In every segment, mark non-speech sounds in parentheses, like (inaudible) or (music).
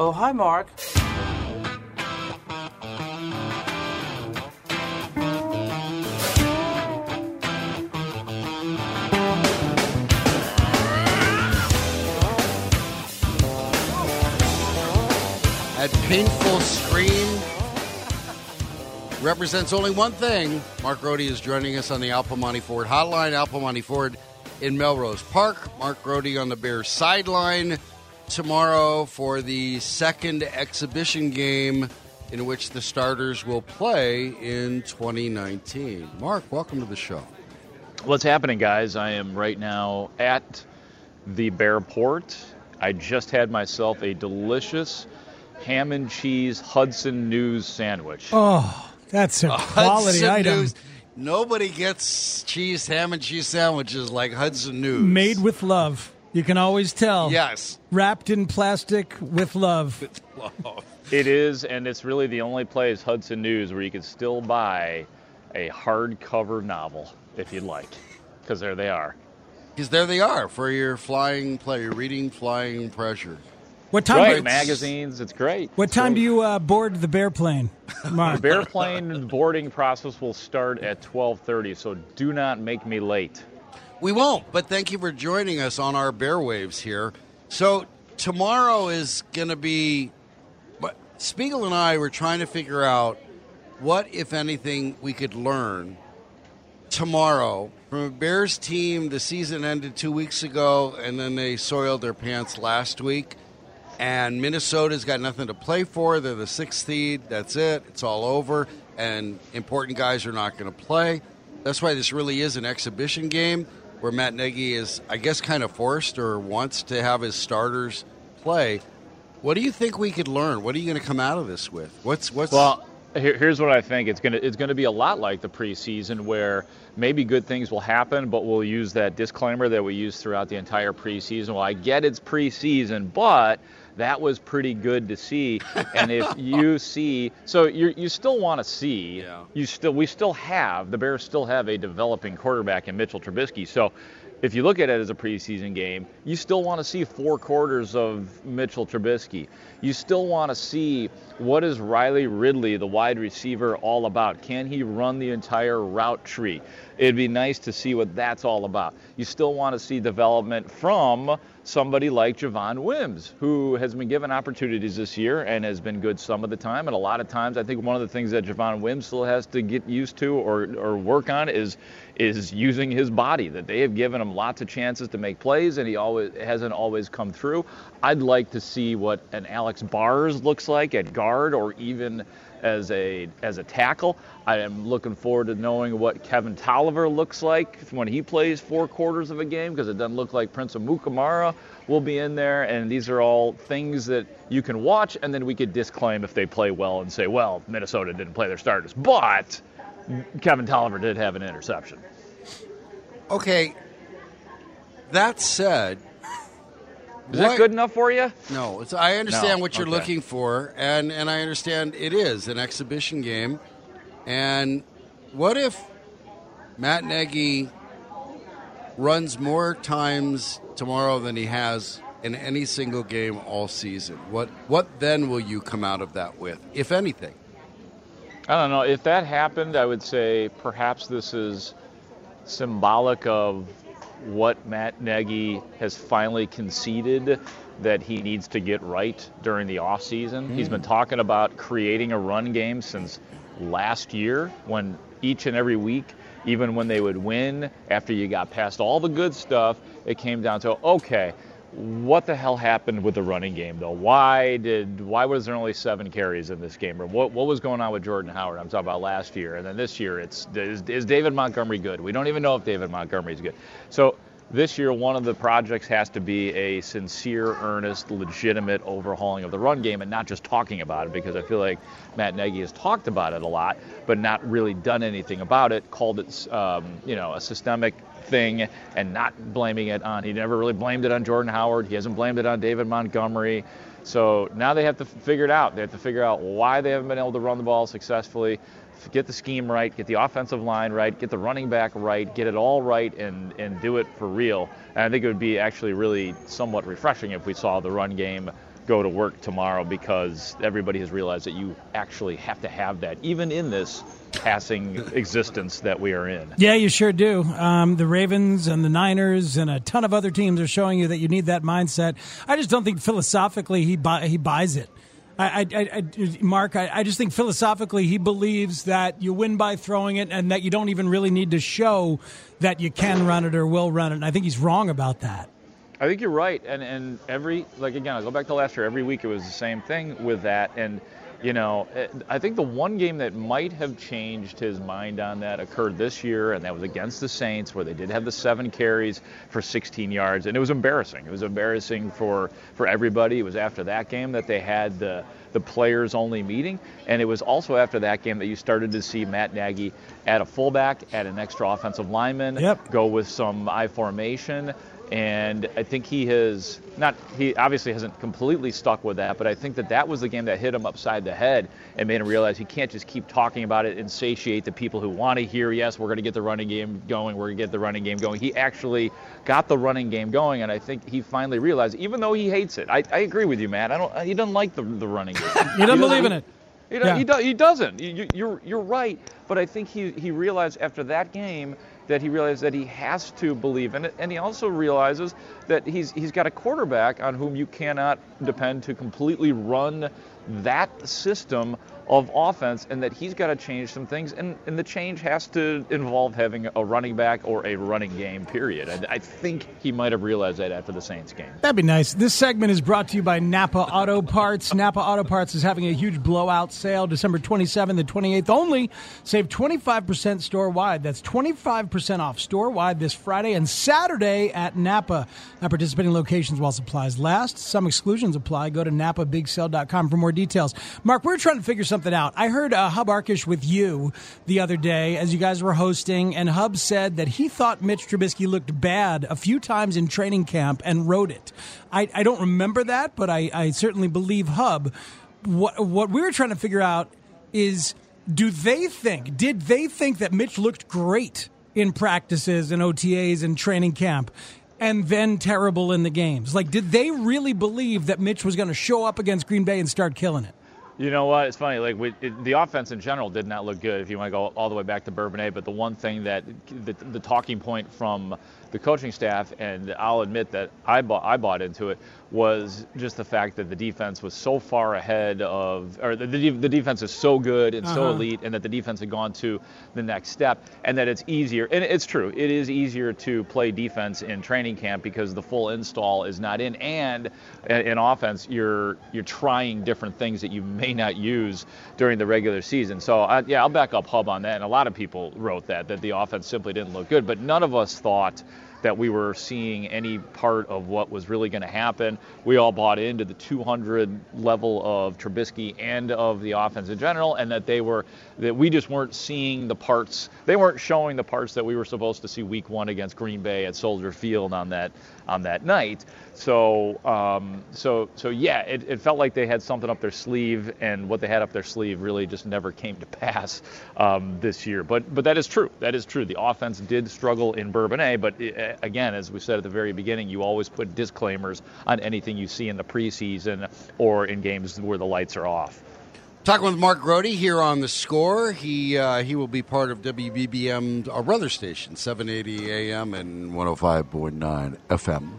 Oh, hi, Mark. That painful scream represents only one thing. Mark Grote is joining us on the Al Piemonte Ford hotline. Al Piemonte Ford in Melrose Park. Mark Grote on the Bears sideline tomorrow for the second exhibition game in which the starters will play in 2019. Mark, welcome to the show. What's happening, guys? I am right now at the Bearport. I just had myself a delicious ham and cheese Hudson News sandwich. Oh, that's a (laughs) quality Hudson item. News. Nobody gets cheese, ham and cheese sandwiches like Hudson News. Made with love. You can always tell. Yes. Wrapped in plastic with love. It is, and it's really the only place, Hudson News, where you can still buy a hardcover novel if you'd like, because there they are. Because there they are for your flying play, your reading flying pressure. What time? Right, do- magazines, it's great. what It's time great. do you uh, board the bear plane, Mark? (laughs) The plane boarding process will start at 12:30, so do not make me late. We won't, but thank you for joining us on our bear waves here. So tomorrow is going to be. But Spiegel and I were trying to figure out what, if anything, we could learn tomorrow from a Bears team. The season ended two weeks ago, and then they soiled their pants last week. And Minnesota's got nothing to play for. They're the sixth seed. That's it. It's all over. And important guys are not going to play. That's why this really is an exhibition game where Matt Nagy is, I guess, kind of forced or wants to have his starters play. What do you think we could learn? What are you going to come out of this with? What's what's Well, here, here's what I think. It's gonna it's gonna be a lot like the preseason, where maybe good things will happen, but we'll use that disclaimer that we use throughout the entire preseason. Well, I get it's preseason, but that was pretty good to see. (laughs) And if you see, so you you still want to see, Yeah. you still we still have the Bears still have a developing quarterback in Mitchell Trubisky. So. If you look at it as a preseason game, you still want to see four quarters of Mitchell Trubisky. You still want to see what is Riley Ridley, the wide receiver, all about. Can he run the entire route tree? It'd be nice to see what that's all about. You still want to see development from somebody like Javon Wims, who has been given opportunities this year and has been good some of the time. And a lot of times, I think one of the things that Javon Wims still has to get used to or, or work on is is using his body. That they have given him lots of chances to make plays, and he always hasn't always come through. I'd like to see what an Alex Bars looks like at guard, or even as a as a tackle. I am looking forward to knowing what Kevin Tolliver looks like when he plays four quarters of a game, because it doesn't look like Prince Amukamara will be in there. And these are all things that you can watch, and then we could disclaim if they play well and say, well, Minnesota didn't play their starters, but Kevin Tolliver did have an interception. okay. That said, Is that good enough for you? No, it's, I understand No, what you're okay. looking for, and and I understand it is an exhibition game. And what if Matt Nagy runs more times tomorrow than he has in any single game all season? What what then will you come out of that with, if anything? I don't know. If that happened, I would say perhaps this is symbolic of what Matt Nagy has finally conceded that he needs to get right during the offseason. He's hmm. been talking about creating a run game since last year when each and every week, even when they would win, after you got past all the good stuff, it came down to okay, what the hell happened with the running game though? Why did why was there only seven carries in this game? Or what what was going on with Jordan Howard? I'm talking about last year, and then this year it's is, is David Montgomery good? We don't even know if David Montgomery is good. So this year, one of the projects has to be a sincere, earnest, legitimate overhauling of the run game and not just talking about it because I feel like Matt Nagy has talked about it a lot, but not really done anything about it, called it, um, you know, a systemic thing and not blaming it on, he never really blamed it on Jordan Howard. He hasn't blamed it on David Montgomery. So now they have to figure it out. They have to figure out why they haven't been able to run the ball successfully, get the scheme right, get the offensive line right, get the running back right, get it all right, and, and do it for real. And I think it would be actually really somewhat refreshing if we saw the run game go to work tomorrow because everybody has realized that you actually have to have that, even in this passing existence that we are in. Yeah, you sure do. Um, the Ravens and the Niners and a ton of other teams are showing you that you need that mindset. I just don't think philosophically he he buys it. I, I, I, Mark, I just think philosophically he believes that you win by throwing it and that you don't even really need to show that you can run it or will run it. And I think he's wrong about that. I think you're right, and and every like again, I go back to last year. Every week it was the same thing with that, and you know, eh, I think the one game that might have changed his mind on that occurred this year, and that was against the Saints, where they did have the seven carries for 16 yards, and it was embarrassing. It was embarrassing for for everybody. It was after that game that they had the the players only meeting, and it was also after that game that you started to see Matt Nagy add a fullback, add an extra offensive lineman, yep. go with some I formation and I think he has not he obviously hasn't completely stuck with that, but I think that that was the game that hit him upside the head and made him realize he can't just keep talking about it and satiate the people who want to hear. Yes, we're going to get the running game going. We're going to get the running game going. He actually got the running game going, and I think he finally realized, even though he hates it. I, I agree with you, Matt. I don't. He doesn't like the the running game. (laughs) he doesn't believe in it. He, yeah. he, do, he doesn't. You, you're you're right, but I think he he realized after that game that he realizes that he has to believe in it, and he also realizes that he's he's got a quarterback on whom you cannot depend to completely run that system of offense and that he's got to change some things. And, and the change has to involve having a running back or a running game, period. I, I think he might have realized that after the Saints game. That'd be nice. This segment is brought to you by Napa Auto Parts. Napa Auto Parts is having a huge blowout sale December 27th and 28th only. Save 25% store wide. That's 25% off store wide this Friday and Saturday at Napa. At participating locations while supplies last. Some exclusions apply. Go to napabigsale.com for more details. Mark, we're trying to figure something out. I heard uh, Hub Arkush with you the other day as you guys were hosting, and Hub said that he thought Mitch Trubisky looked bad a few times in training camp and wrote it. I, I don't remember that, but I, I certainly believe Hub. What, what we were trying to figure out is do they think, did they think that Mitch looked great in practices and OTAs and training camp? And then terrible in the games. Like, did they really believe that Mitch was going to show up against Green Bay and start killing it? You know what? It's funny. Like we, it, the offense in general did not look good. If you want to go all the way back to Bourbonnais, but the one thing that the, the talking point from the coaching staff, and I'll admit that I bought I bought into it, was just the fact that the defense was so far ahead of, or the, the, the defense is so good and uh-huh. so elite, and that the defense had gone to the next step, and that it's easier. And it's true, it is easier to play defense in training camp because the full install is not in, and in offense you're you're trying different things that you may not use during the regular season. So I, yeah, I'll back up Hub on that, and a lot of people wrote that that the offense simply didn't look good, but none of us thought that we were seeing any part of what was really going to happen. We all bought into the 200 level of Trubisky and of the offense in general, and that they were that we just weren't seeing the parts. They weren't showing the parts that we were supposed to see Week One against Green Bay at Soldier Field on that on that night. So, um, so, so yeah, it, it, felt like they had something up their sleeve, and what they had up their sleeve really just never came to (laughs) pass um, this year. But, but that is true. That is true. The offense did struggle in Bourbonnais, but it, uh, again, as we said at the very beginning, you always put disclaimers on anything you see in the preseason or in games where the lights are off. Talking with Mark Grote here on the score. He uh, he will be part of WBBM, our brother station, 780 AM and 105.9 FM.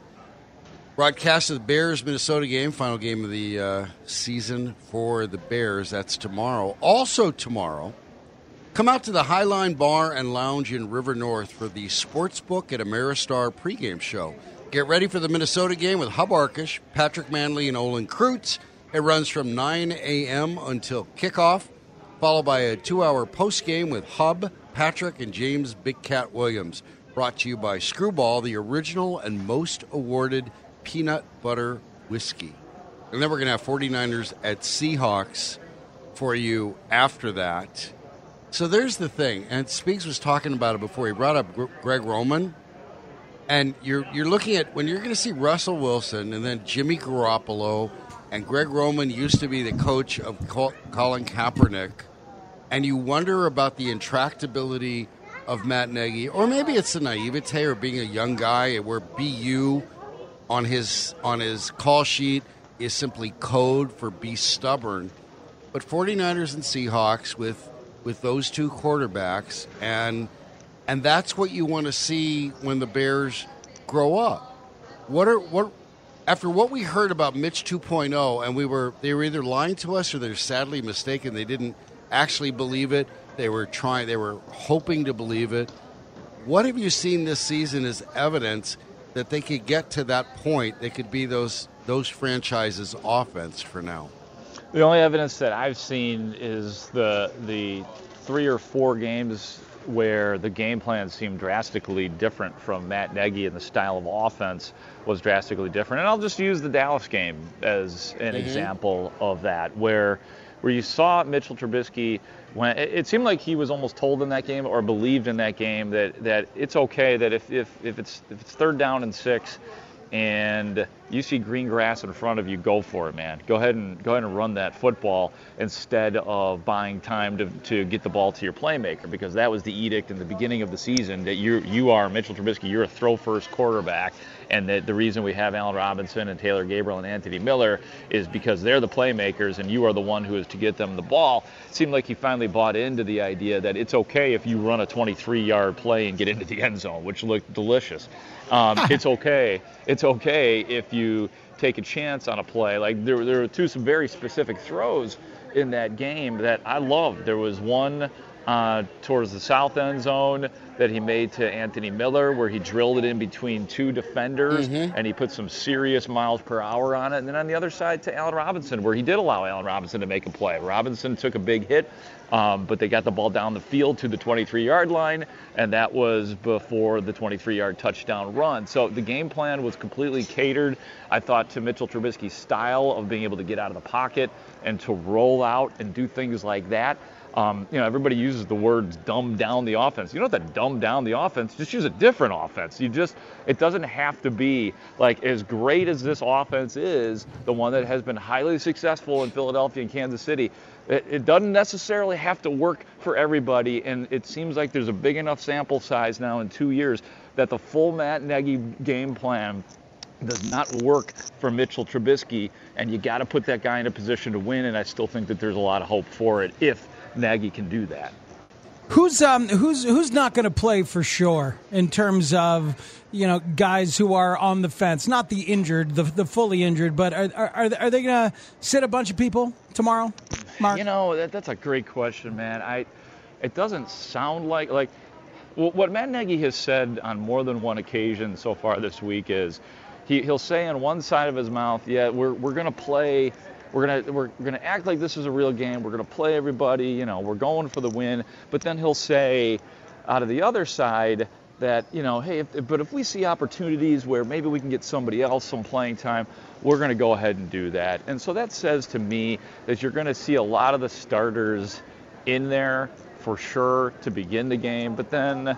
Broadcast of the Bears Minnesota game, final game of the uh, season for the Bears. That's tomorrow. Also tomorrow, come out to the Highline Bar and Lounge in River North for the Sportsbook at Ameristar pregame show. Get ready for the Minnesota game with Hub Arkush, Patrick Mannelly, and Olin Kreutz. It runs from 9 a.m. until kickoff, followed by a two hour post game with Hub, Patrick, and James Big Cat Williams. brought to you by Screwball, the original and most awarded peanut butter whiskey. And then we're going to have 49ers at Seahawks for you after that. So there's the thing, and Speaks was talking about it before. He brought up Greg Roman, and you're you're looking at when you're going to see Russell Wilson and then Jimmy Garoppolo, and Greg Roman used to be the coach of Colin Kaepernick, and you wonder about the intractability of Matt Nagy, or maybe it's the naivete or being a young guy where BU on his on his call sheet is simply code for be stubborn. But 49ers and Seahawks with with those two quarterbacks and and that's what you want to see when the Bears grow up. What are what after what we heard about Mitch 2.0 and we were they were either lying to us or they're sadly mistaken they didn't actually believe it. They were trying they were hoping to believe it. What have you seen this season as evidence that they could get to that point? They could be those those franchises offense for now. The only evidence that I've seen is the the three or four games where the game plan seemed drastically different from Matt Nagy and the style of offense was drastically different. And I'll just use the Dallas game as an mm-hmm. example of that, where where you saw Mitchell Trubisky when it, it, seemed like he was almost told in that game or believed in that game that that it's okay that if if, if it's if it's third down and six and you see green grass in front of you, go for it, man. Go ahead and go ahead and run that football instead of buying time to, to get the ball to your playmaker because that was the edict in the beginning of the season that you you are Mitchell Trubisky, you're a throw first quarterback, and that the reason we have Allen Robinson and Taylor Gabriel and Anthony Miller is because they're the playmakers and you are the one who is to get them the ball. It seemed like he finally bought into the idea that it's okay if you run a 23 yard play and get into the end zone, which looked delicious. Um, (laughs) it's okay. It's okay if you take a chance on a play. Like there, there were two some very specific throws in that game that I loved. There was one uh, towards the south end zone that he made to Anthony Miller, where he drilled it in between two defenders mm-hmm. and he put some serious miles per hour on it. And then on the other side to Allen Robinson, where he did allow Allen Robinson to make a play. Robinson took a big hit, um, but they got the ball down the field to the 23 yard line, and that was before the 23 yard touchdown run. So the game plan was completely catered, I thought, to Mitchell Trubisky's style of being able to get out of the pocket and to roll out and do things like that. Um, you know, everybody uses the words dumb down the offense. You don't have to dumb down the offense. Just use a different offense. You just, it doesn't have to be like as great as this offense is, the one that has been highly successful in Philadelphia and Kansas City. It, it doesn't necessarily have to work for everybody. And it seems like there's a big enough sample size now in two years that the full Matt Nagy game plan does not work for Mitchell Trubisky, and you got to put that guy in a position to win. And I still think that there's a lot of hope for it if Nagy can do that. Who's um who's who's not going to play for sure in terms of you know guys who are on the fence, not the injured, the the fully injured, but are are, are they going to sit a bunch of people tomorrow? Mark? You know that, that's a great question, man. I it doesn't sound like like what Matt Nagy has said on more than one occasion so far this week is he, he'll say on one side of his mouth, yeah, we're, we're going to play we're gonna we're gonna act like this is a real game. We're gonna play everybody. You know, we're going for the win. But then he'll say, out of the other side, that you know, hey, if, but if we see opportunities where maybe we can get somebody else some playing time, we're going to go ahead and do that. And so that says to me that you're going to see a lot of the starters in there for sure to begin the game, but then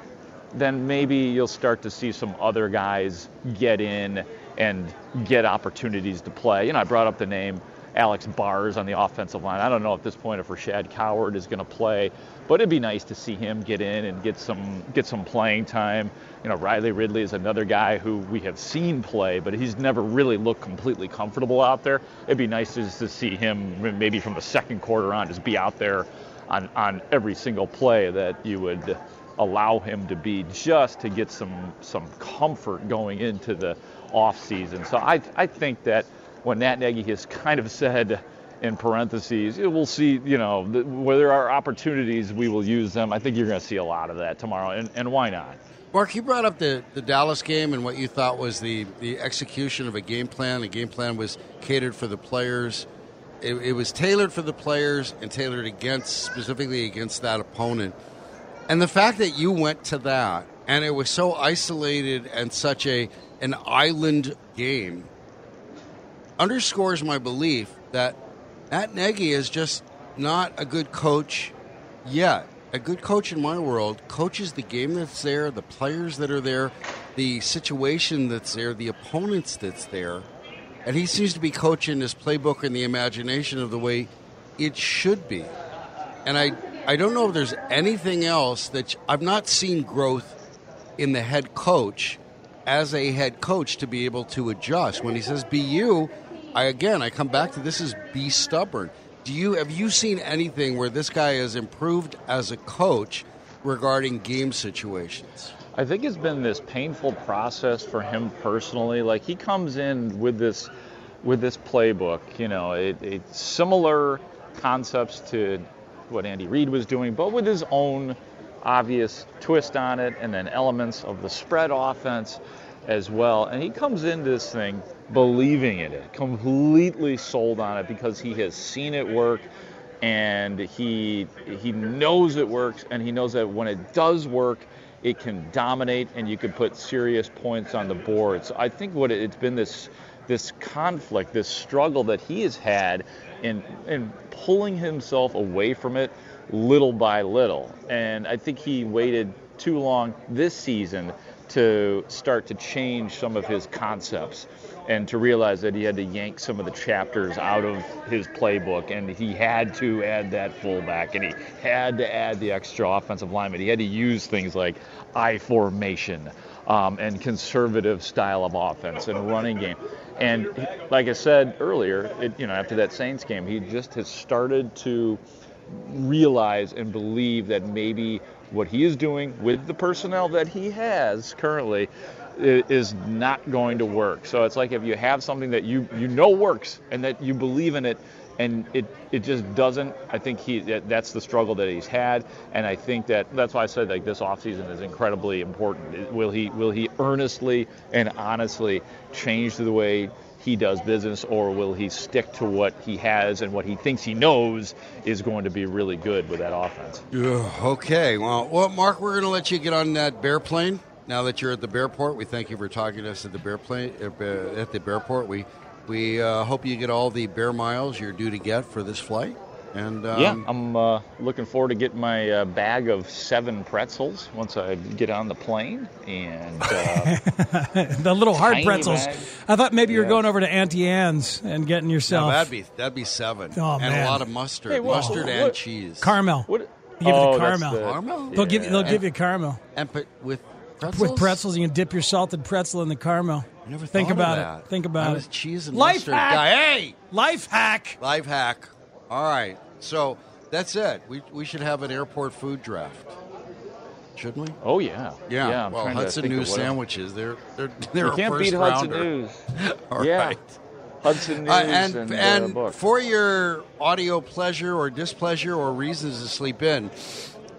then maybe you'll start to see some other guys get in and get opportunities to play. You know, I brought up the name Alex Bars on the offensive line. I don't know at this point if Rashad Coward is going to play, but it'd be nice to see him get in and get some get some playing time. You know, Riley Ridley is another guy who we have seen play, but he's never really looked completely comfortable out there. It'd be nice just to see him maybe from the second quarter on just be out there on on every single play that you would allow him to be just to get some some comfort going into the off season. So I I think that when Nat Nagy has kind of said in parentheses, we'll see, you know, where there are opportunities, we will use them. I think you're going to see a lot of that tomorrow, and, and why not? Mark, you brought up the, the Dallas game and what you thought was the, the execution of a game plan. The game plan was catered for the players. It, it was tailored for the players and tailored against specifically against that opponent. And the fact that you went to that and it was so isolated and such a an island game underscores my belief that Matt Nagy is just not a good coach yet. A good coach in my world coaches the game that's there, the players that are there, the situation that's there, the opponents that's there. And he seems to be coaching his playbook and the imagination of the way it should be. And I, I don't know if there's anything else that I've not seen growth in the head coach as a head coach to be able to adjust. When he says be you, I again I come back to this is be stubborn. Do you have you seen anything where this guy has improved as a coach regarding game situations? I think it's been this painful process for him personally. Like he comes in with this with this playbook, you know, it, it similar concepts to what Andy Reid was doing, but with his own obvious twist on it, and then elements of the spread offense as well. And he comes into this thing believing in it, completely sold on it because he has seen it work and he he knows it works and he knows that when it does work it can dominate and you can put serious points on the board. So I think what it, it's been this this conflict, this struggle that he has had in in pulling himself away from it little by little. And I think he waited too long this season to start to change some of his concepts and to realize that he had to yank some of the chapters out of his playbook and he had to add that fullback and he had to add the extra offensive lineman. He had to use things like I formation um, and conservative style of offense and running game. And like I said earlier, it, you know, after that Saints game, he just has started to realize and believe that maybe what he is doing with the personnel that he has currently is not going to work. So it's like if you have something that you you know works and that you believe in it and it it just doesn't I think he that's the struggle that he's had and I think that that's why I said like this offseason is incredibly important. Will he will he earnestly and honestly change the way he does business, or will he stick to what he has and what he thinks he knows is going to be really good with that offense? okay, well, well, Mark, we're going to let you get on that bear plane. Now that you're at the Bearport, we thank you for talking to us at the Bear plane uh, at the Bearport. We we uh, hope you get all the bear miles you're due to get for this flight. And um, yeah, I'm uh, looking forward to getting my uh, bag of seven pretzels once I get on the plane. And uh, (laughs) the little hard pretzels. bag. I thought maybe you were Yeah. going over to Auntie Anne's and getting no, yourself that'd be that'd be seven. Oh, and man. a lot of mustard, Hey, well, mustard what- and cheese. caramel. what? Give you the oh, caramel. the- Caramel? They'll give you, they'll yeah. give you caramel and put with pretzels. with pretzels. You can dip your salted pretzel in the caramel. I never Think thought of about that. it. Think about I it. cheese and Life mustard hack. guy. Hey, Life hack. life hack. All right, so that's it. We we should have an airport food draft, shouldn't we? Oh yeah, Yeah. yeah. Well, Hudson News sandwiches. They're they're they're You a can't first beat Hudson rounder. News. (laughs) All yeah, right. Hudson News Uh, and and, and, uh, for your audio pleasure or displeasure or reasons to sleep in,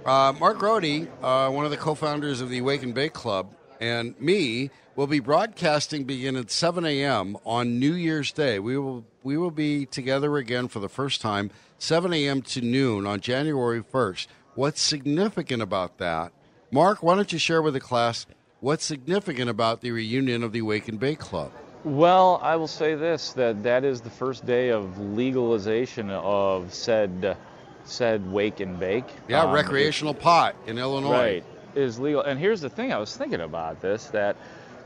uh, Mark Grote, uh, one of the co-founders of the Wake and Bake Club, and me will be broadcasting beginning at 7 a.m. on New Year's Day. We will we will be together again for the first time, 7 a.m. to noon on January 1st. What's significant about that, Mark? Why don't you share with the class what's significant about the reunion of the Wake and Bake Club? Well, I will say this: that that is the first day of legalization of said said wake and bake. Yeah, Um, recreational pot in Illinois. Right. Is legal. And here's the thing I was thinking about this that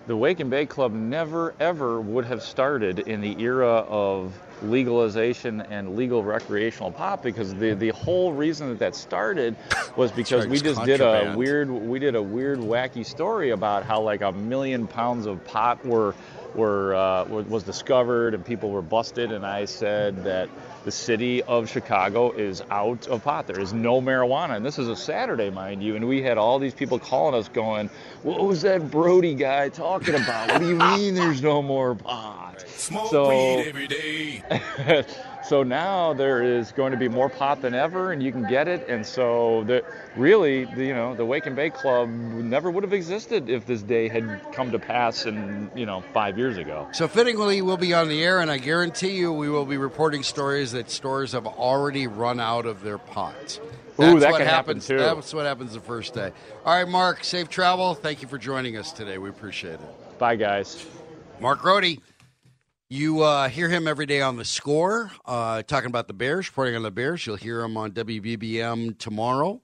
the Wake and Bake Club never ever would have started in the era of legalization and legal recreational pot because the the whole reason that that started was because right, we just did a weird we did a weird wacky story about how like a million pounds of pot were were uh, was discovered and people were busted. And I said that the city of Chicago is out of pot. There is no marijuana, and this is a Saturday, mind you. And we had all these people calling us, going, "What was that Brody guy talking about? What do you mean there's no more pot?" Smoke So- weed every day. (laughs) so now there is going to be more pot than ever, and you can get it. And so, the, really, the, you know, the Wake and Bake Club never would have existed if this day had come to pass, in you know, five years ago. So fittingly, we'll be on the air, and I guarantee you, we will be reporting stories that stores have already run out of their pots. Ooh, that what happen, happens. too. That's what happens the first day. All right, Mark. Safe travel. Thank you for joining us today. We appreciate it. Bye, guys. Mark Grote. You uh, hear him every day on the score, uh, talking about the Bears, reporting on the Bears. You'll hear him on WBBM tomorrow,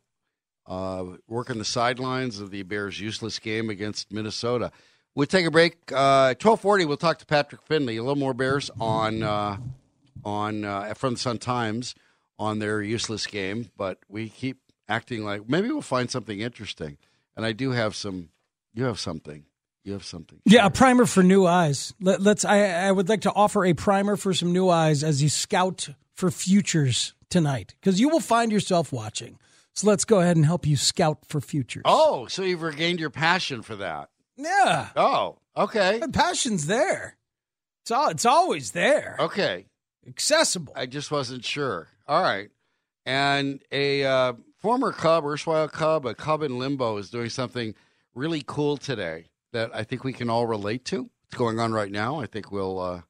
uh, working the sidelines of the Bears' useless game against Minnesota. We'll take a break. Uh, Twelve forty. We'll talk to Patrick Finley. A little more Bears on uh, on uh, from the Sun Times on their useless game, but we keep acting like maybe we'll find something interesting. And I do have some. You have something. You have something. Yeah, a primer for new eyes. Let, us I, I would like to offer a primer for some new eyes as you scout for futures tonight, because you will find yourself watching. So let's go ahead and help you scout for futures. Oh, so you've regained your passion for that. yeah, Oh, okay. the passion's there. It's all. It's always there. Okay. Accessible. I just wasn't sure. All right. And a uh, former Cub, erstwhile Cub, a Cub in limbo, is doing something really cool today that I think we can all relate to. It's going on right now. I think we'll. Uh,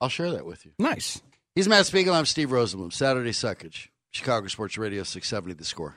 I'll share that with you. Nice. He's Matt Spiegel. I'm Steve Rosenbloom. Saturday Suckage, Chicago Sports Radio 670. The score.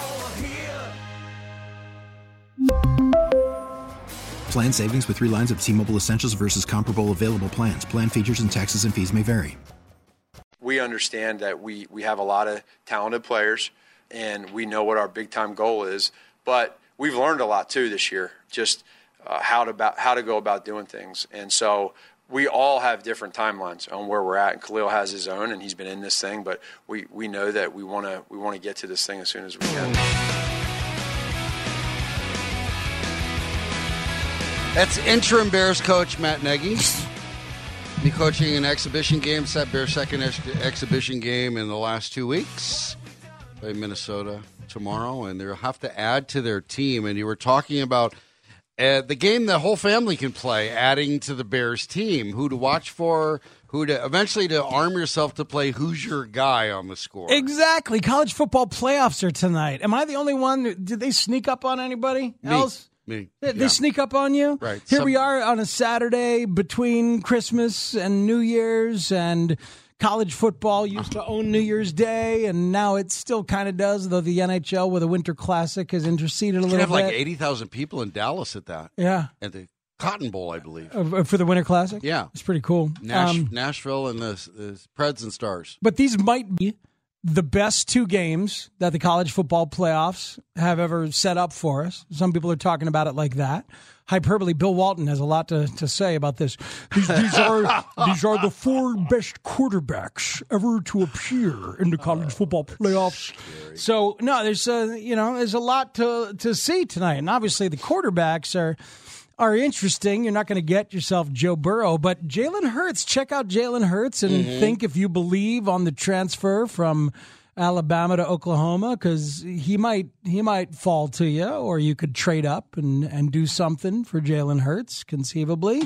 Plan savings with three lines of T Mobile Essentials versus comparable available plans. Plan features and taxes and fees may vary. We understand that we, we have a lot of talented players and we know what our big time goal is, but we've learned a lot too this year, just uh, how, to about, how to go about doing things. And so we all have different timelines on where we're at, and Khalil has his own, and he's been in this thing. But we, we know that we want to we want to get to this thing as soon as we can. That's interim Bears coach Matt Nagy. Be coaching an exhibition game, set Bears second ex- exhibition game in the last two weeks. Play Minnesota tomorrow, and they'll have to add to their team. And you were talking about uh, the game the whole family can play, adding to the Bears team, who to watch for, who to eventually to arm yourself to play who's your guy on the score. Exactly. College football playoffs are tonight. Am I the only one? Did they sneak up on anybody Me. else? Me. They, Yeah. sneak up on you? Right. Here Some- we are on a Saturday between Christmas and New Year's, and college football used to own New Year's Day, and now it still kind of does, though the NHL with a Winter Classic has interceded a little have bit. like eighty thousand people in Dallas at that. Yeah. At the Cotton Bowl, I believe. Uh, For the Winter Classic? Yeah. It's pretty cool. Nash, Um, Nashville and the, the Preds and Stars. But these might be the best two games that the college football playoffs have ever set up for us. Some people are talking about it like that. Hyperbole. Bill Walton has a lot to, to say about this. These, these are (laughs) these are the four best quarterbacks ever to appear in the college football playoffs. So no, there's a you know there's a lot to to see tonight, and obviously the quarterbacks are are interesting. You're not going to get yourself Joe Burrow, but Jalen Hurts. Check out Jalen Hurts and Mm-hmm. think if you believe on the transfer from Alabama to Oklahoma because he might he might fall to you, or you could trade up and and do something for Jalen Hurts conceivably.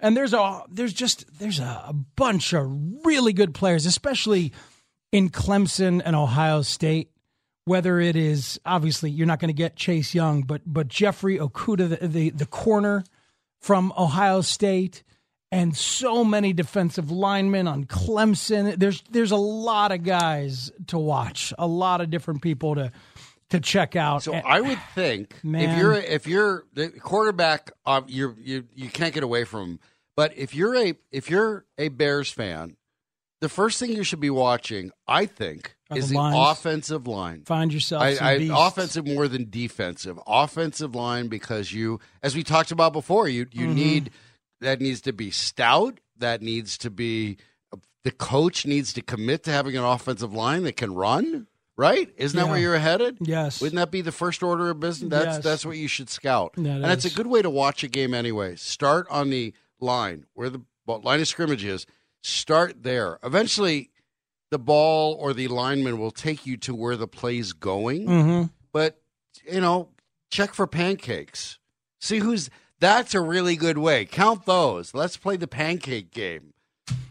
And there's a there's just there's a, a bunch of really good players, especially in Clemson and Ohio State whether it is obviously you're not going to get Chase Young, but but Jeffrey Okudah, the, the the corner from Ohio State, and so many defensive linemen on Clemson. There's there's a lot of guys to watch, a lot of different people to to check out. So And- I would think if you're if you're the quarterback, um, you're, you you can't get away from. Him. But if you're a if you're a Bears fan, the first thing you should be watching, I think, is the the offensive line. Find yourself I, I, offensive more than defensive. Offensive line because you, as we talked about before, you you Mhm. need that needs to be stout. That needs to be the coach needs to commit to having an offensive line that can run. Right? Isn't that where you're headed? Yes. Wouldn't that be the first order of business? That's Yes. that's what you should scout. That and it's a good way to watch a game anyway. Start on the line where the line of scrimmage is. Start there. Eventually, the ball or the lineman will take you to where the play's going. Mhm. But you know, check for pancakes. See who's. That's a really good way. Count those. Let's play the pancake game.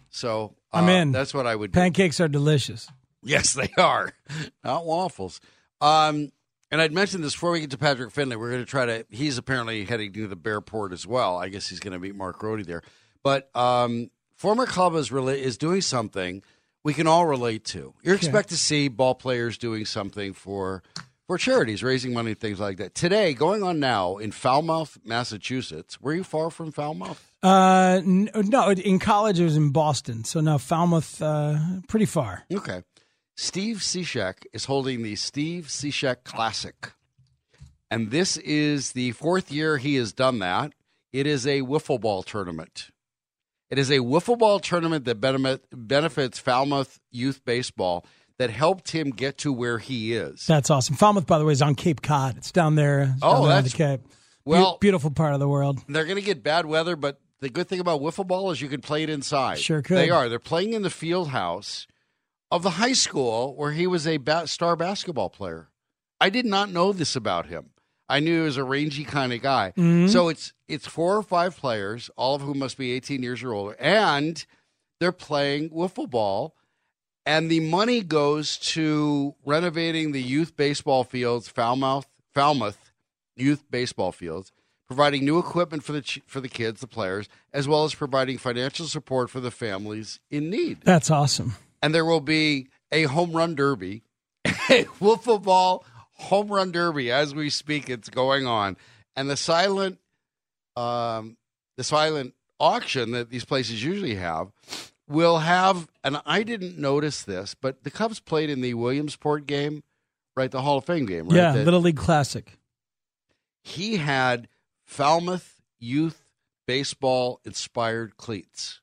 So I'm uh, in. That's what I would. do. Pancakes are delicious. Yes, they are. (laughs) Not waffles. Um, and I'd mentioned this before we get to Patrick Finley. We're going to try to. He's apparently heading to the Bearport as well. I guess he's going to meet Mark Grote there. But um, former club is really is doing something we can all relate to. You expect to see ball players doing something for for charities, raising money, things like that. Today, going on now in Falmouth, Massachusetts. Were you far from Falmouth? Uh, no, in college it was in Boston, so now Falmouth, uh, pretty far. Okay. Steve Cishek is holding the Steve Cishek Classic. And this is the fourth year he has done that. It is a wiffle ball tournament. It is a wiffle ball tournament that benefits Falmouth youth baseball that helped him get to where he is. That's awesome. Falmouth, by the way, is on Cape Cod. It's down there. it's Oh, down there that's- the Cape. Be- well- beautiful part of the world. They're going to get bad weather, but the good thing about wiffle ball is you can play it inside. Sure could. They are. They're playing in the field house of the high school where he was a ba- star basketball player. I did not know this about him. I knew he was a rangy kind of guy. Mhm. So it's it's four or five players, all of whom must be 18 years or older, and they're playing wiffle ball. And the money goes to renovating the youth baseball fields, Falmouth, Falmouth youth baseball fields, providing new equipment for the ch- for the kids, the players, as well as providing financial support for the families in need. That's awesome. And there will be a home run derby, (laughs) a wiffle ball home run derby as we speak. It's going on, and the silent, um, the silent auction that these places usually have will have. And I didn't notice this, but the Cubs played in the Williamsport game, right? The Hall of Fame game, right? Yeah, That- Little League Classic. he had Falmouth youth baseball inspired cleats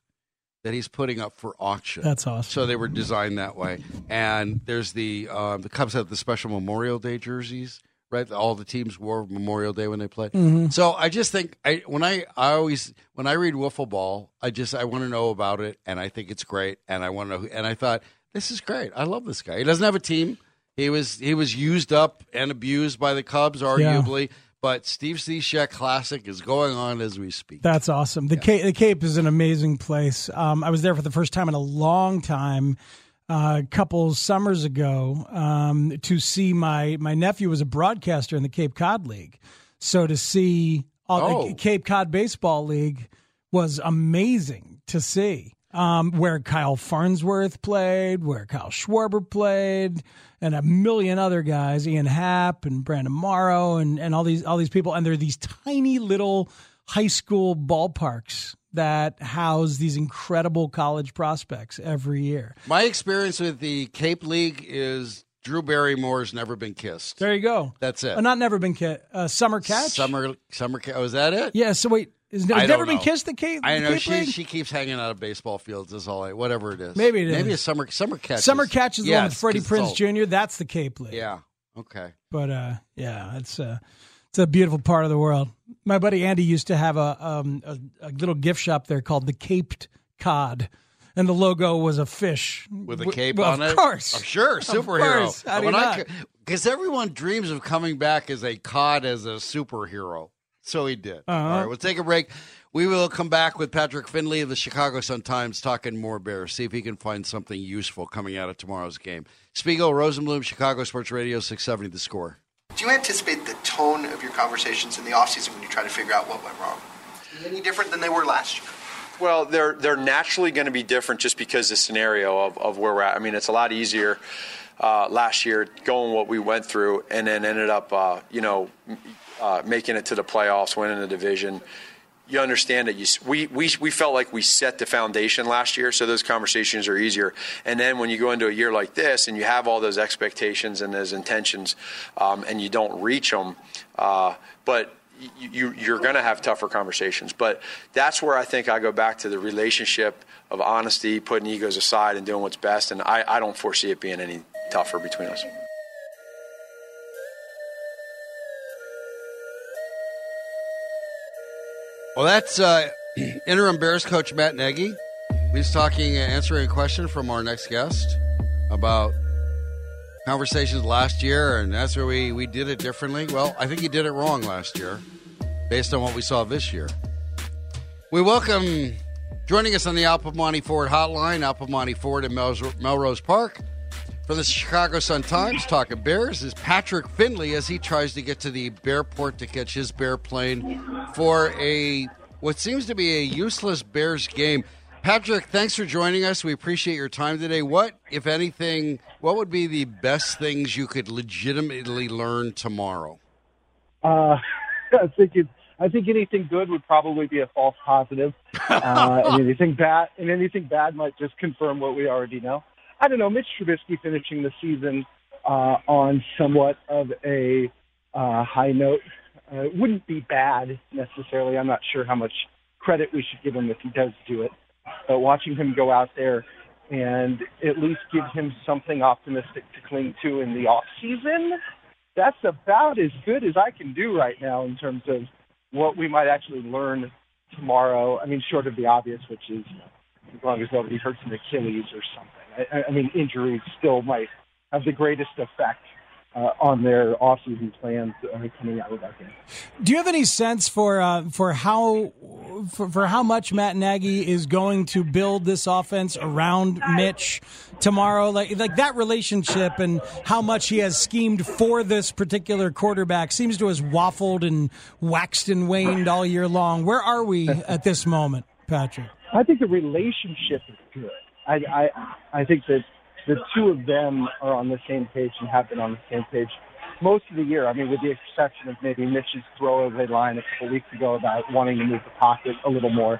that he's putting up for auction. That's awesome. So they were designed that way. And there's the um, the Cubs have the special Memorial Day jerseys, right? All the teams wore Memorial Day when they played. Mhm. So I just think I when I I always when I read wiffle ball, I just I want to know about it, and I think it's great, and I want to know. Who, and I thought this is great. I love this guy. He doesn't have a team. He was he was used up and abused by the Cubs, arguably. But Steve Cishek Classic is going on as we speak. That's awesome. The Cape, the Cape is an amazing place. Um, I was there for the first time in a long time, uh, a couple summers ago, um, to see my my nephew was a broadcaster in the Cape Cod League. So to see all Oh. the Cape Cod Baseball League was amazing to see. Um, where Kyle Farnsworth played, where Kyle Schwarber played, and a million other guys, Ian Happ and Brandon Morrow, and, and all these all these people, and there are these tiny little high school ballparks that house these incredible college prospects every year. My experience with the Cape League is Drew Barrymore's never been kissed. There you go. That's it. Uh, not never been kissed. uh, summer catch. Summer summer. Ca- Oh, is that it? Yeah. So wait, is has never been know. kissed the Cape? I know she she keeps hanging out of baseball fields. Is all I whatever it is. Maybe it maybe is. a summer summer catch. Summer catch is the one with Yes, Freddie 'cause it's Prince all- Jr. That's the Cape League. Yeah. Okay. But uh, yeah, it's uh, it's a beautiful part of the world. My buddy Andy used to have a um, a, a little gift shop there called the Caped Cod, and the logo was a fish With a W- cape well, on it. (laughs) of. Course, sure, superhero. course. How do you not? Because everyone dreams of coming back as a cod as a superhero. So he did. Uh-huh. All right, we'll take a break. We will come back with Patrick Finley of the Chicago Sun Times talking more Bears. See if he can find something useful coming out of tomorrow's game. Spiegel, Rosenbloom, Chicago Sports Radio, 670 The Score. Do you anticipate the tone of your conversations in the offseason when you try to figure out what went wrong? Any different than they were last year? Well, they're they're naturally going to be different just because the scenario of, of where we're at. I mean, it's a lot easier uh, last year going what we went through, and then ended up, uh, you know, m- uh, making it to the playoffs, winning the division. you understand that you, we, we, we felt like we set the foundation last year, so those conversations are easier. And then when you go into a year like this and you have all those expectations and those intentions um, and you don't reach them, uh, but you, you're going to have tougher conversations. But that's where I think I go back to the relationship of honesty, putting egos aside, and doing what's best. And I, I don't foresee it being any tougher between us. Well, that's uh, (clears throat) interim Bears coach Matt Nagy. He's talking, uh, answering a question from our next guest about conversations last year, and that's where we, we did it differently. Well, I think he did it wrong last year based on what we saw this year. We welcome joining us on the Al Piemonte Ford Hotline, Al Piemonte Ford in Melrose Park. From the Chicago Sun Times, talking Bears is Patrick Finley as he tries to get to the Bearport to catch his Bear plane for a what seems to be a useless Bears game. Patrick, thanks for joining us. We appreciate your time today. What, if anything, what would be the best things you could legitimately learn tomorrow? Uh, (laughs) I think it, I think anything good would probably be a false positive, (laughs) uh, and anything bad and anything bad might just confirm what we already know. I don't know, Mitch Trubisky finishing the season uh, on somewhat of a uh, high note uh, wouldn't be bad necessarily. I'm not sure how much credit we should give him if he does do it, but watching him go out there and at least give him something optimistic to cling to in the off season, that's about as good as I can do right now in terms of what we might actually learn tomorrow. I mean, short of the obvious, which is as long as nobody hurts an Achilles or something. I, I mean, injuries still might have the greatest effect uh, on their offseason plans uh, coming out of that game. Do you have any sense for uh, for how for, for how much Matt Nagy is going to build this offense around Mitch tomorrow? Like like that relationship and how much he has schemed for this particular quarterback seems to have waffled and waxed and waned all year long. Where are we at this moment, Patrick? I think the relationship is good. I, I, I think that the two of them are on the same page and have been on the same page most of the year. I mean, with the exception of maybe Mitch's throwaway line a couple weeks ago about wanting to move the pocket a little more.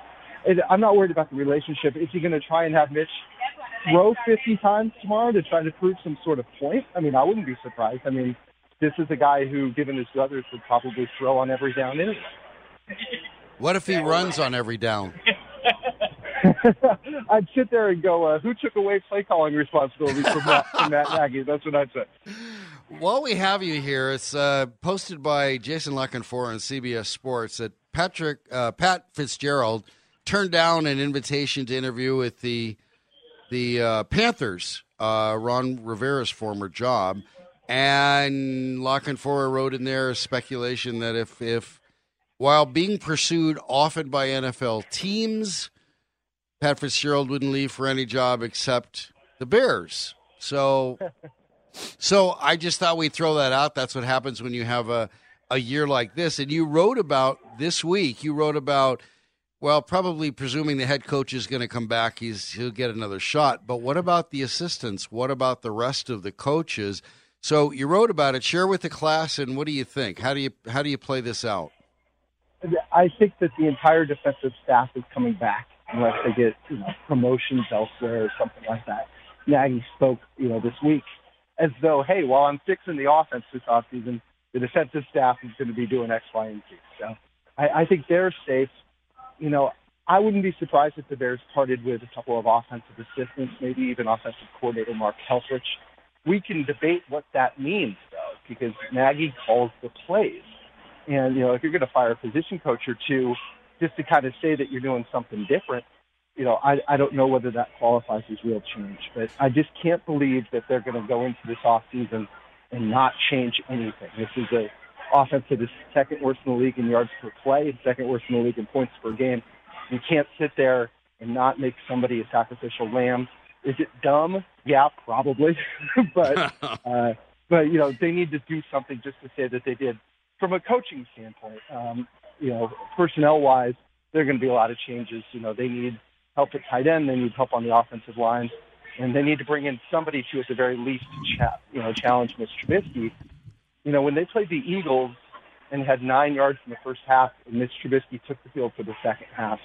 I'm not worried about the relationship. Is he going to try and have Mitch throw 50 times tomorrow to try to prove some sort of point? I mean, I wouldn't be surprised. I mean, this is a guy who, given his brothers, would probably throw on every down anyway. What if he runs on every down? (laughs) (laughs) I'd sit there and go, uh, "Who took away play calling responsibilities from Matt, from Matt (laughs) Nagy?" That's what I'd say. While we have you here, it's uh, posted by Jason La Canfora on CBS Sports that Patrick uh, Pat Fitzgerald turned down an invitation to interview with the the uh, Panthers, uh, Ron Rivera's former job, and La Canfora wrote in there speculation that if if while being pursued often by NFL teams Pat Fitzgerald wouldn't leave for any job except the Bears. So, (laughs) so I just thought we'd throw that out. That's what happens when you have a a year like this. And you wrote about this week. You wrote about well, probably presuming the head coach is going to come back, he's he'll get another shot. But what about the assistants? What about the rest of the coaches? So you wrote about it. Share with the class, and what do you think? How do you how do you play this out? I think that the entire defensive staff is coming back unless they get you know promotions elsewhere or something like that. Nagy spoke you know this week as though, hey, while I'm fixing the offense this offseason, the defensive staff is going to be doing X, Y, and Z. So I, I think they're safe. You know, I wouldn't be surprised if the Bears parted with a couple of offensive assistants, maybe even offensive coordinator Mark Helfrich. We can debate what that means, though, because Nagy calls the plays. And, you know, if you're going to fire a position coach or two, just to kind of say that you're doing something different, you know, I, I don't know whether that qualifies as real change. But I just can't believe that they're going to go into this off season and not change anything. This is a offense that is second worst in the league in yards per play, second worst in the league in points per game. You can't sit there and not make somebody a sacrificial lamb. Is it dumb? Yeah, probably. (laughs) but (laughs) uh, but you know they need to do something just to say that they did. From a coaching standpoint, um, you know, personnel wise, there are going to be a lot of changes. You know, they need help at tight end, they need help on the offensive line, and they need to bring in somebody to, at the very least, cha- you know, challenge Mr. Trubisky. You know, when they played the Eagles and had nine yards in the first half, and Mitch Trubisky took the field for the second half.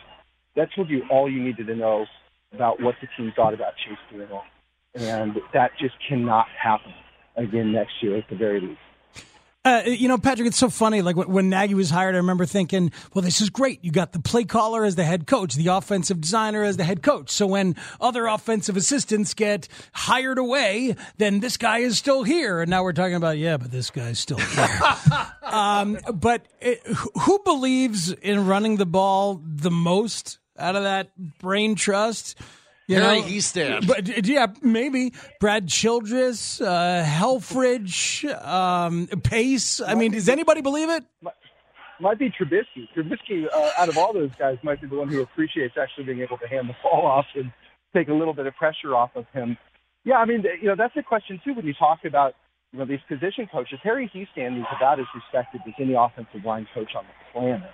That told you all you needed to know about what the team thought about Chase Daniel. And that just cannot happen again next year at the very least. Uh, you know, Patrick, it's so funny. Like when, when, Nagy was hired, I remember thinking, well, this is great. You got the play caller as the head coach, the offensive designer as the head coach. So when other offensive assistants get hired away, then this guy is still here. And now we're talking about, yeah, but this guy's still here. (laughs) um, but it, who believes in running the ball the most out of that brain trust? You Harry know, Hiestand. But yeah, maybe Brad Childress, uh, Helfrich, um, Pace. I mean, does anybody believe it? Might be Trubisky. Trubisky, uh, out of all those guys, might be the one who appreciates actually being able to hand the ball off and take a little bit of pressure off of him. Yeah, I mean, you know, that's a question too when you talk about you know these position coaches. Harry Hiestand is about as respected as any offensive line coach on the planet.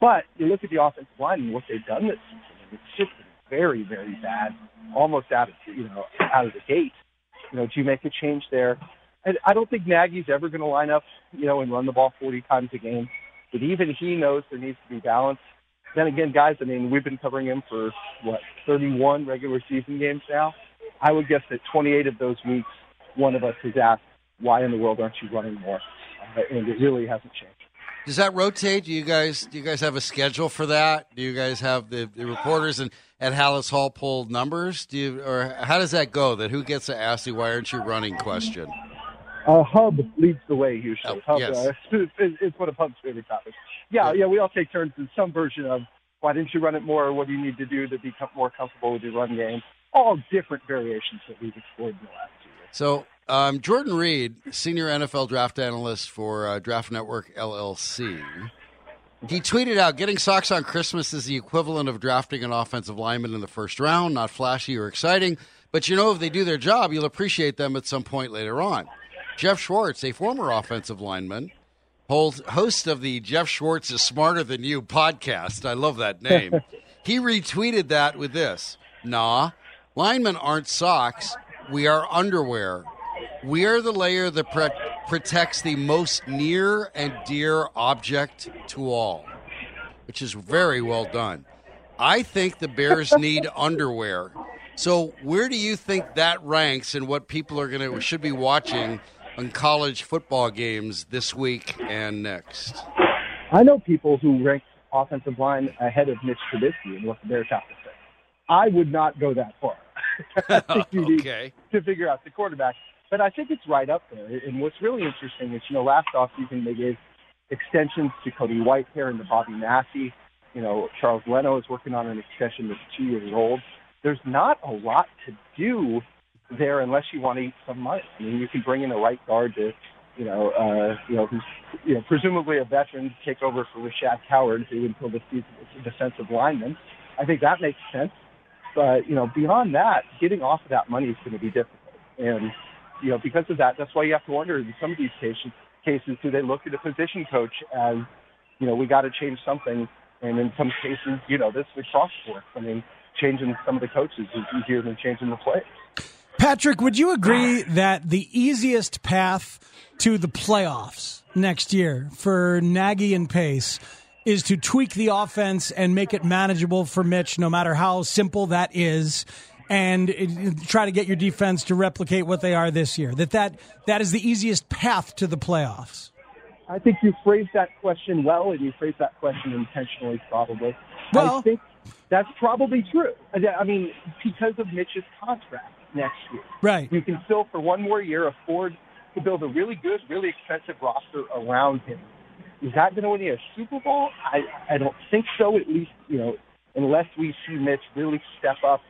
But you look at the offensive line and what they've done this season, it's just very, very bad, almost out of you know out of the gate. You know, do you make a change there? And I don't think Nagy's ever going to line up, you know, and run the ball 40 times a game. But even he knows there needs to be balance. Then again, guys, I mean, we've been covering him for what 31 regular season games now. I would guess that 28 of those weeks, one of us has asked, "Why in the world aren't you running more?" Uh, and it really hasn't changed. Does that rotate? Do you guys do you guys have a schedule for that? Do you guys have the, the reporters and at Halas Hall pull numbers? Do you or how does that go? That who gets to ask the why aren't you running question? Uh, Hub leads the way usually. Oh, Hub, yes. uh, (laughs) it's, one of Hub's favorite topics. Yeah, yeah, we all take turns in some version of why didn't you run it more? What do you need to do to become more comfortable with your run game? All different variations that we've explored in the last two years. So um, Jordan Reid, senior NFL draft analyst for uh, Draft Network LLC, he tweeted out getting socks on Christmas is the equivalent of drafting an offensive lineman in the first round. Not flashy or exciting, but you know if they do their job, you'll appreciate them at some point later on. Geoff Schwartz, a former offensive lineman, host of the Geoff Schwartz is Smarter Than You podcast. I love that name. (laughs) he retweeted that with this Nah, linemen aren't socks. We are underwear. We are the layer that pre- protects the most near and dear object to all, which is very well done. I think the Bears (laughs) need underwear. So, where do you think that ranks in what people are going to should be watching on college football games this week and next? I know people who rank offensive line ahead of Mitch Trubisky and what the Bears have to say. I would not go that far. (laughs) I think you need (laughs) okay. to figure out the quarterback. But I think it's right up there. And what's really interesting is, you know, last offseason they gave extensions to Cody Whitehair and to Bobby Massie. You know, Charles Leno is working on an extension that's two years old. There's not a lot to do there unless you want to eat some money. I mean, you can bring in a right guard to, you know, uh, you know, who's, you know, presumably a veteran to take over for Rashaad Coward, who until this season defensive lineman. I think that makes sense. But, you know, beyond that, getting off of that money is going to be difficult. And you know, because of that, that's why you have to wonder in some of these cases, cases do they look at a position coach as, you know, we got to change something. And in some cases, you know, this is cross sports. I mean, changing some of the coaches is easier than changing the players. Patrick, would you agree that the easiest path to the playoffs next year for Nagy and Pace is to tweak the offense and make it manageable for Mitch, no matter how simple that is? And try to get your defense to replicate what they are this year. That that that is the easiest path to the playoffs. I think you phrased that question well, and you phrased that question intentionally, probably. Well, I think that's probably true. I mean, because of Mitch's contract next year, right? You can still, for one more year, afford to build a really good, really expensive roster around him. Is that going to win you a Super Bowl? I I don't think so. At least you know, unless we see Mitch really step up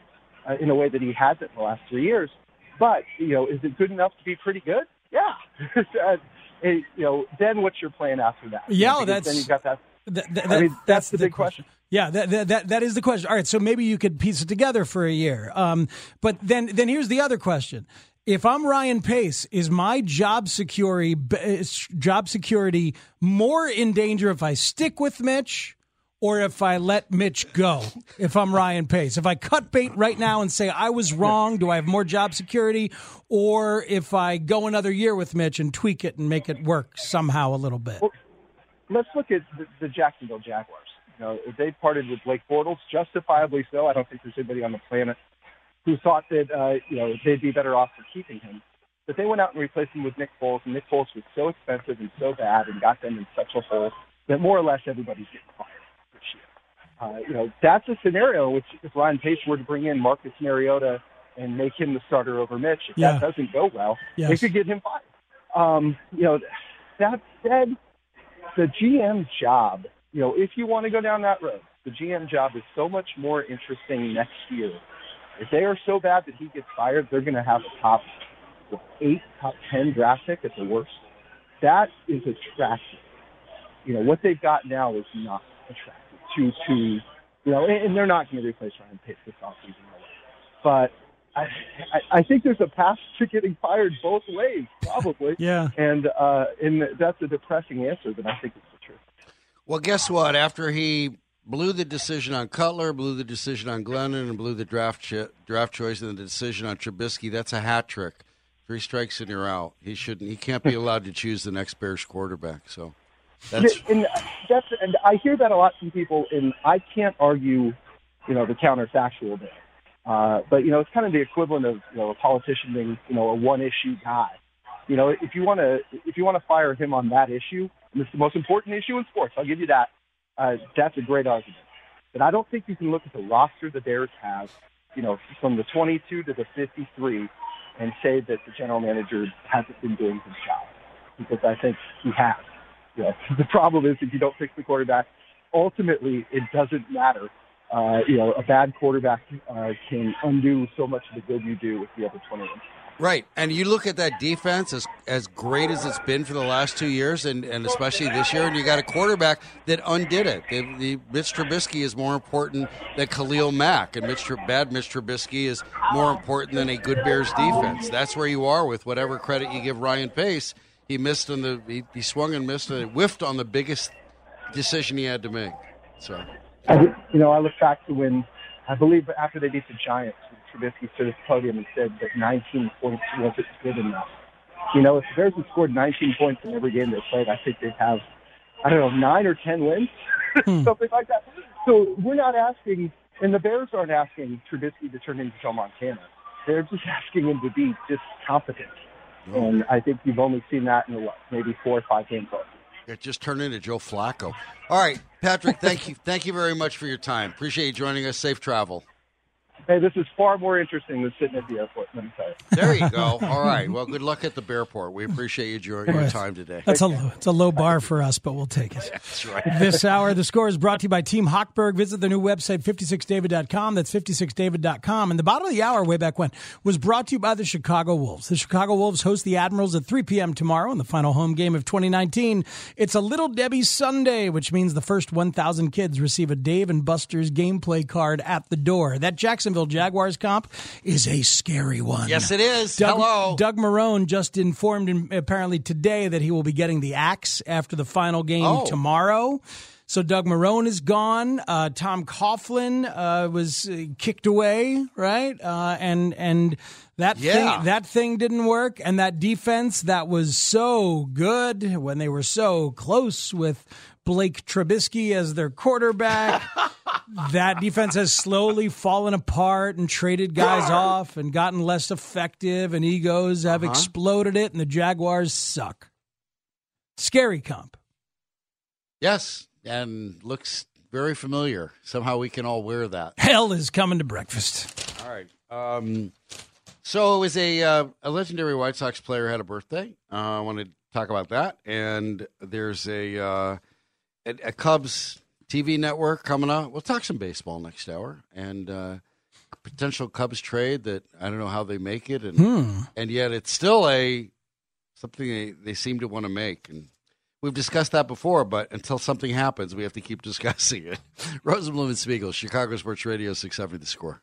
uh, in a way that he hasn't in the last three years. But you know, is it good enough to be pretty good? Yeah. (laughs) uh, you know, then what's your plan after that? Yeah, you know, that's then you got that. That, that, I mean, that's, that's the big question. Yeah, that, that, that that is the question. All right, so maybe you could piece it together for a year. Um, but then then here's the other question: If I'm Ryan Pace, is my job security job security more in danger if I stick with Mitch? Or if I let Mitch go, if I'm Ryan Pace. If I cut bait right now and say I was wrong, do I have more job security? Or if I go another year with Mitch and tweak it and make it work somehow a little bit? Well, let's look at the, the Jacksonville Jaguars. You know, they parted with Blake Bortles, justifiably so. I don't think there's anybody on the planet who thought that uh, you know they'd be better off for keeping him. But they went out and replaced him with Nick Foles, and Nick Foles was so expensive and so bad and got them in such a hole that more or less everybody's getting fired. Uh, you know, that's a scenario which if Ryan Pace were to bring in Marcus Mariota and make him the starter over Mitch, if Yeah. that doesn't go well, Yes. they could get him fired. Um, you know, that said, the GM job, you know, if you want to go down that road, the GM job is so much more interesting next year. If they are so bad that he gets fired, they're going to have a top eight, top ten draft pick at the worst. That is attractive. You know, what they've got now is not attractive to, to you know, and, and they're not going to replace Ryan Pace this offseason. no way. But I, I, I think there's a path to getting fired both ways, probably. (laughs) Yeah. And uh, and that's a depressing answer, but I think it's the truth. Well, guess what? After he blew the decision on Cutler, blew the decision on Glennon, and blew the draft cho- draft choice and the decision on Trubisky, that's a hat trick. Three strikes and you're out. He shouldn't. He can't be allowed to choose the next Bears quarterback. So that's and that's and I hear that a lot from people, and I can't argue, you know, the counterfactual there. Uh, but you know, it's kind of the equivalent of you know a politician being you know a one issue guy. You know, if you want to if you want to fire him on that issue, and it's the most important issue in sports, I'll give you that. Uh, that's a great argument. But I don't think you can look at the roster the Bears have, you know, from the 22 to the 53, and say that the general manager hasn't been doing his job because I think he has. You (laughs) know, the problem is if you don't fix the quarterback, ultimately it doesn't matter. Uh, you know, a bad quarterback uh, can undo so much of the good you do with the other 21. right. And you look at that defense as as great as it's been for the last two years, and, and especially this year, and you got a quarterback that undid it. The, the Mitch Trubisky is more important than Khalil Mack, and Mitch bad Mitch Trubisky is more important than a good Bears defense. That's where you are with whatever credit you give Ryan Pace. He missed on the he, he swung and missed and it whiffed on the biggest decision he had to make. So. I, you know, I look back to when I believe after they beat the Giants, Trubisky stood at the podium and said that 19 points wasn't good enough. You know, if the Bears had scored 19 points in every game they played, I think they'd have, I don't know, nine or 10 wins, hmm. (laughs) something like that. So we're not asking, and the Bears aren't asking Trubisky to turn into Joe Montana. They're just asking him to be just competent. And I think you've only seen that in what, maybe four or five games. already. It just turned into Joe Flacco. All right, Patrick, thank you. (laughs) Thank you very much for your time. Appreciate you joining us. Safe travel. Hey, this is far more interesting than sitting at the airport. Let me tell you. There you go. (laughs) All right. Well, good luck at the Bearport. We appreciate you joining your time today. That's a low, it's a low bar for us, but we'll take it. That's right. This hour, the score is brought to you by Team Hochberg. Visit their new website, 56david.com. That's 56david.com. And the bottom of the hour, way back when, was brought to you by the Chicago Wolves. The Chicago Wolves host the Admirals at 3 p.m. tomorrow in the final home game of 2019. It's a Little Debbie Sunday, which means the first 1,000 kids receive a Dave and Buster's gameplay card at the door. That Jacksonville Jaguars comp is a scary one. Yes, it is. Doug, Hello. Doug Marrone just informed him apparently today that he will be getting the axe after the final game Oh. tomorrow. So Doug Marrone is gone. Uh, Tom Coughlin uh, was uh, kicked away, right? Uh, and and that Yeah. thing that thing didn't work. And that defense that was so good when they were so close with Blake Trubisky as their quarterback. (laughs) that defense has slowly fallen apart and traded guys off and gotten less effective, and egos have Uh-huh. exploded it, and the Jaguars suck. Scary comp. Yes, and looks very familiar. Somehow we can all wear that. Hell is coming to breakfast. All right. Um, so it was a uh, a legendary White Sox player had a birthday. Uh, I want to talk about that. And there's a, uh, a a Cubs TV network coming up. We'll talk some baseball next hour and uh, potential Cubs trade that I don't know how they make it, and Hmm. and yet it's still a something they, they seem to want to make and. We've discussed that before, but until something happens, we have to keep (laughs) discussing it. Rosenbloom and Spiegel, Chicago Sports Radio, 670 The Score.